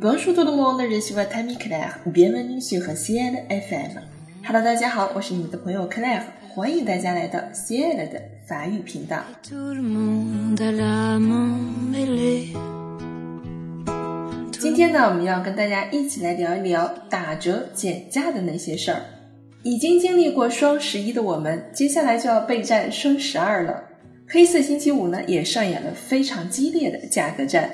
Bonjour tout le monde, i i o t a m y Claire, bienvenue sur 和亲爱的 FM。Hello，大家好，我是你们的朋友 Claire，欢迎大家来到 c 爱的法语频道。今天呢，我们要跟大家一起来聊一聊打折减价的那些事儿。已经经历过双十一的我们，接下来就要备战双十二了。黑色星期五呢，也上演了非常激烈的价格战。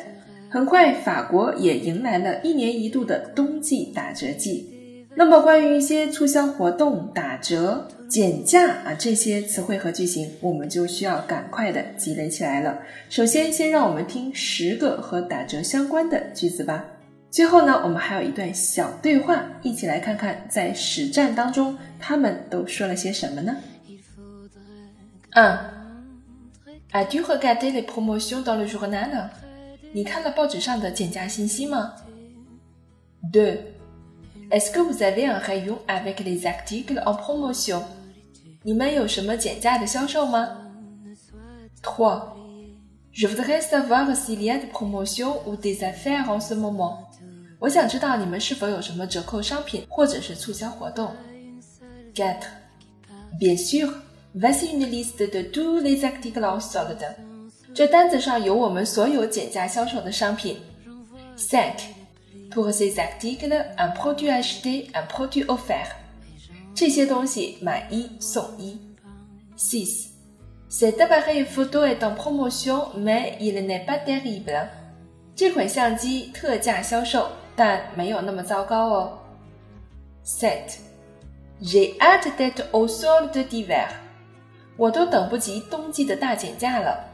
很快，法国也迎来了一年一度的冬季打折季。那么，关于一些促销活动、打折、减价啊这些词汇和句型，我们就需要赶快的积累起来了。首先，先让我们听十个和打折相关的句子吧。最后呢，我们还有一段小对话，一起来看看在实战当中他们都说了些什么呢？嗯，a s tu regardé les promotions dans le journal？2. est Est-ce que vous avez un rayon avec les articles en promotion 3. Je voudrais savoir s'il y a des promotions ou des affaires en ce moment. 4. Bien sûr, voici une liste de tous les articles en solde。这单子上有我们所有减价销售的商品。Thank, pour ces articles u n produit hd et en produit offert。这些东西买一送一。s i s cet appareil photo est en promotion mais il n est pas terrible。这款相机特价销售，但没有那么糟糕哦。Set, je hâte de a t s e n d r e d h i v e r 我都等不及冬季的大减价了。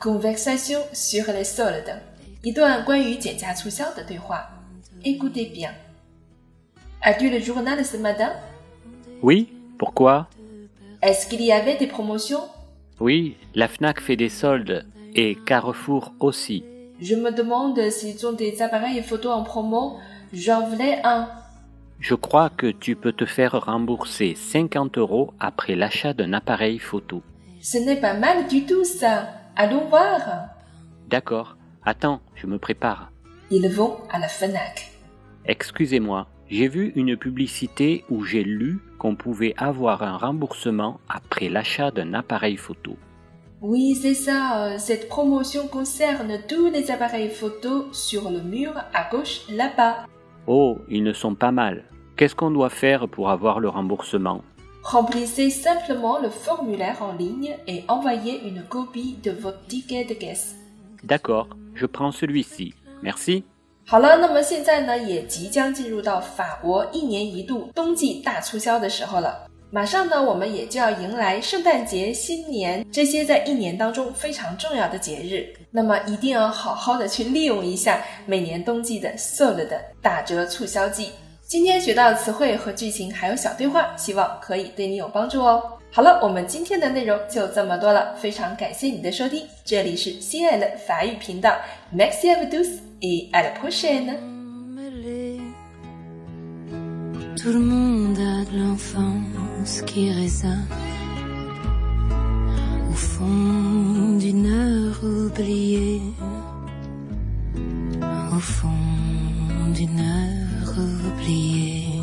Conversation sur les soldes. Écoutez bien. As-tu le journal ce matin? Oui, pourquoi? Est-ce qu'il y avait des promotions? Oui, la FNAC fait des soldes et Carrefour aussi. Je me demande s'ils ont des appareils photo en promo. J'en voulais un. Je crois que tu peux te faire rembourser 50 euros après l'achat d'un appareil photo. Ce n'est pas mal du tout ça. Allons voir. D'accord. Attends, je me prépare. Ils vont à la FNAC. Excusez-moi, j'ai vu une publicité où j'ai lu qu'on pouvait avoir un remboursement après l'achat d'un appareil photo. Oui, c'est ça. Cette promotion concerne tous les appareils photo sur le mur à gauche là-bas. Oh, ils ne sont pas mal. Qu'est-ce qu'on doit faire pour avoir le remboursement Remplissez simplement le formulaire en ligne et envoyez une copie de votre ticket de caisse. D'accord, je prends celui-ci. Merci. 马上呢，我们也就要迎来圣诞节、新年这些在一年当中非常重要的节日，那么一定要好好的去利用一下每年冬季的 SOL 的打折促销季。今天学到的词汇和剧情还有小对话，希望可以对你有帮助哦。好了，我们今天的内容就这么多了，非常感谢你的收听，这里是心爱的法语频道，Merci à d o u s et à la p r o t h a o n e qui résonne au fond d'une heure oubliée, au fond d'une heure oubliée.